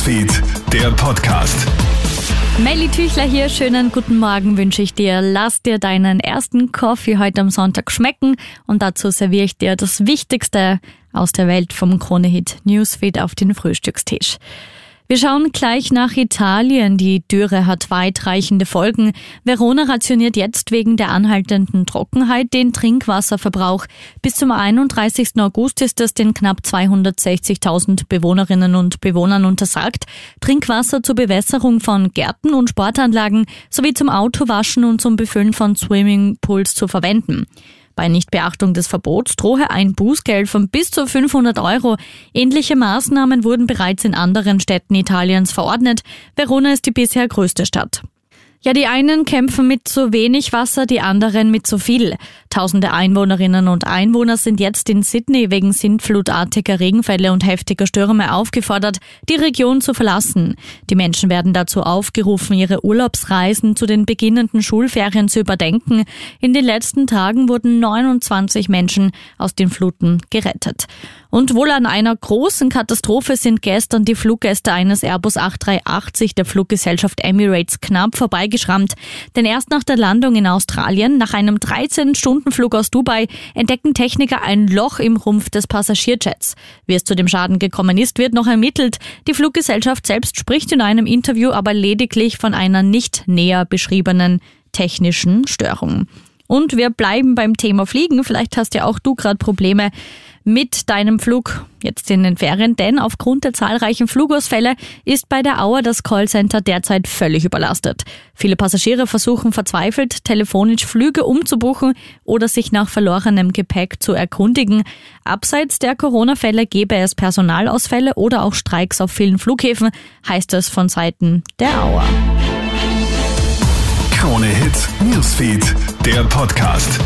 Newsfeed, der Podcast. Melly Tüchler hier, schönen guten Morgen wünsche ich dir. Lass dir deinen ersten Kaffee heute am Sonntag schmecken und dazu serviere ich dir das Wichtigste aus der Welt vom Kronehit Newsfeed auf den Frühstückstisch. Wir schauen gleich nach Italien. Die Dürre hat weitreichende Folgen. Verona rationiert jetzt wegen der anhaltenden Trockenheit den Trinkwasserverbrauch. Bis zum 31. August ist es den knapp 260.000 Bewohnerinnen und Bewohnern untersagt, Trinkwasser zur Bewässerung von Gärten und Sportanlagen sowie zum Autowaschen und zum Befüllen von Swimmingpools zu verwenden. Bei Nichtbeachtung des Verbots drohe ein Bußgeld von bis zu 500 Euro. Ähnliche Maßnahmen wurden bereits in anderen Städten Italiens verordnet. Verona ist die bisher größte Stadt. Ja, die einen kämpfen mit zu wenig Wasser, die anderen mit zu viel. Tausende Einwohnerinnen und Einwohner sind jetzt in Sydney wegen sintflutartiger Regenfälle und heftiger Stürme aufgefordert, die Region zu verlassen. Die Menschen werden dazu aufgerufen, ihre Urlaubsreisen zu den beginnenden Schulferien zu überdenken. In den letzten Tagen wurden 29 Menschen aus den Fluten gerettet. Und wohl an einer großen Katastrophe sind gestern die Fluggäste eines Airbus 8380 der Fluggesellschaft Emirates knapp vorbeigeschrammt. Denn erst nach der Landung in Australien, nach einem 13-Stunden-Flug aus Dubai, entdecken Techniker ein Loch im Rumpf des Passagierjets. Wie es zu dem Schaden gekommen ist, wird noch ermittelt. Die Fluggesellschaft selbst spricht in einem Interview aber lediglich von einer nicht näher beschriebenen technischen Störung. Und wir bleiben beim Thema Fliegen. Vielleicht hast ja auch du gerade Probleme mit deinem Flug jetzt in den Ferien, denn aufgrund der zahlreichen Flugausfälle ist bei der Auer das Callcenter derzeit völlig überlastet. Viele Passagiere versuchen verzweifelt, telefonisch Flüge umzubuchen oder sich nach verlorenem Gepäck zu erkundigen. Abseits der Corona-Fälle gäbe es Personalausfälle oder auch Streiks auf vielen Flughäfen, heißt es von Seiten der Auer. Krone Hits, Newsfeed, der Podcast.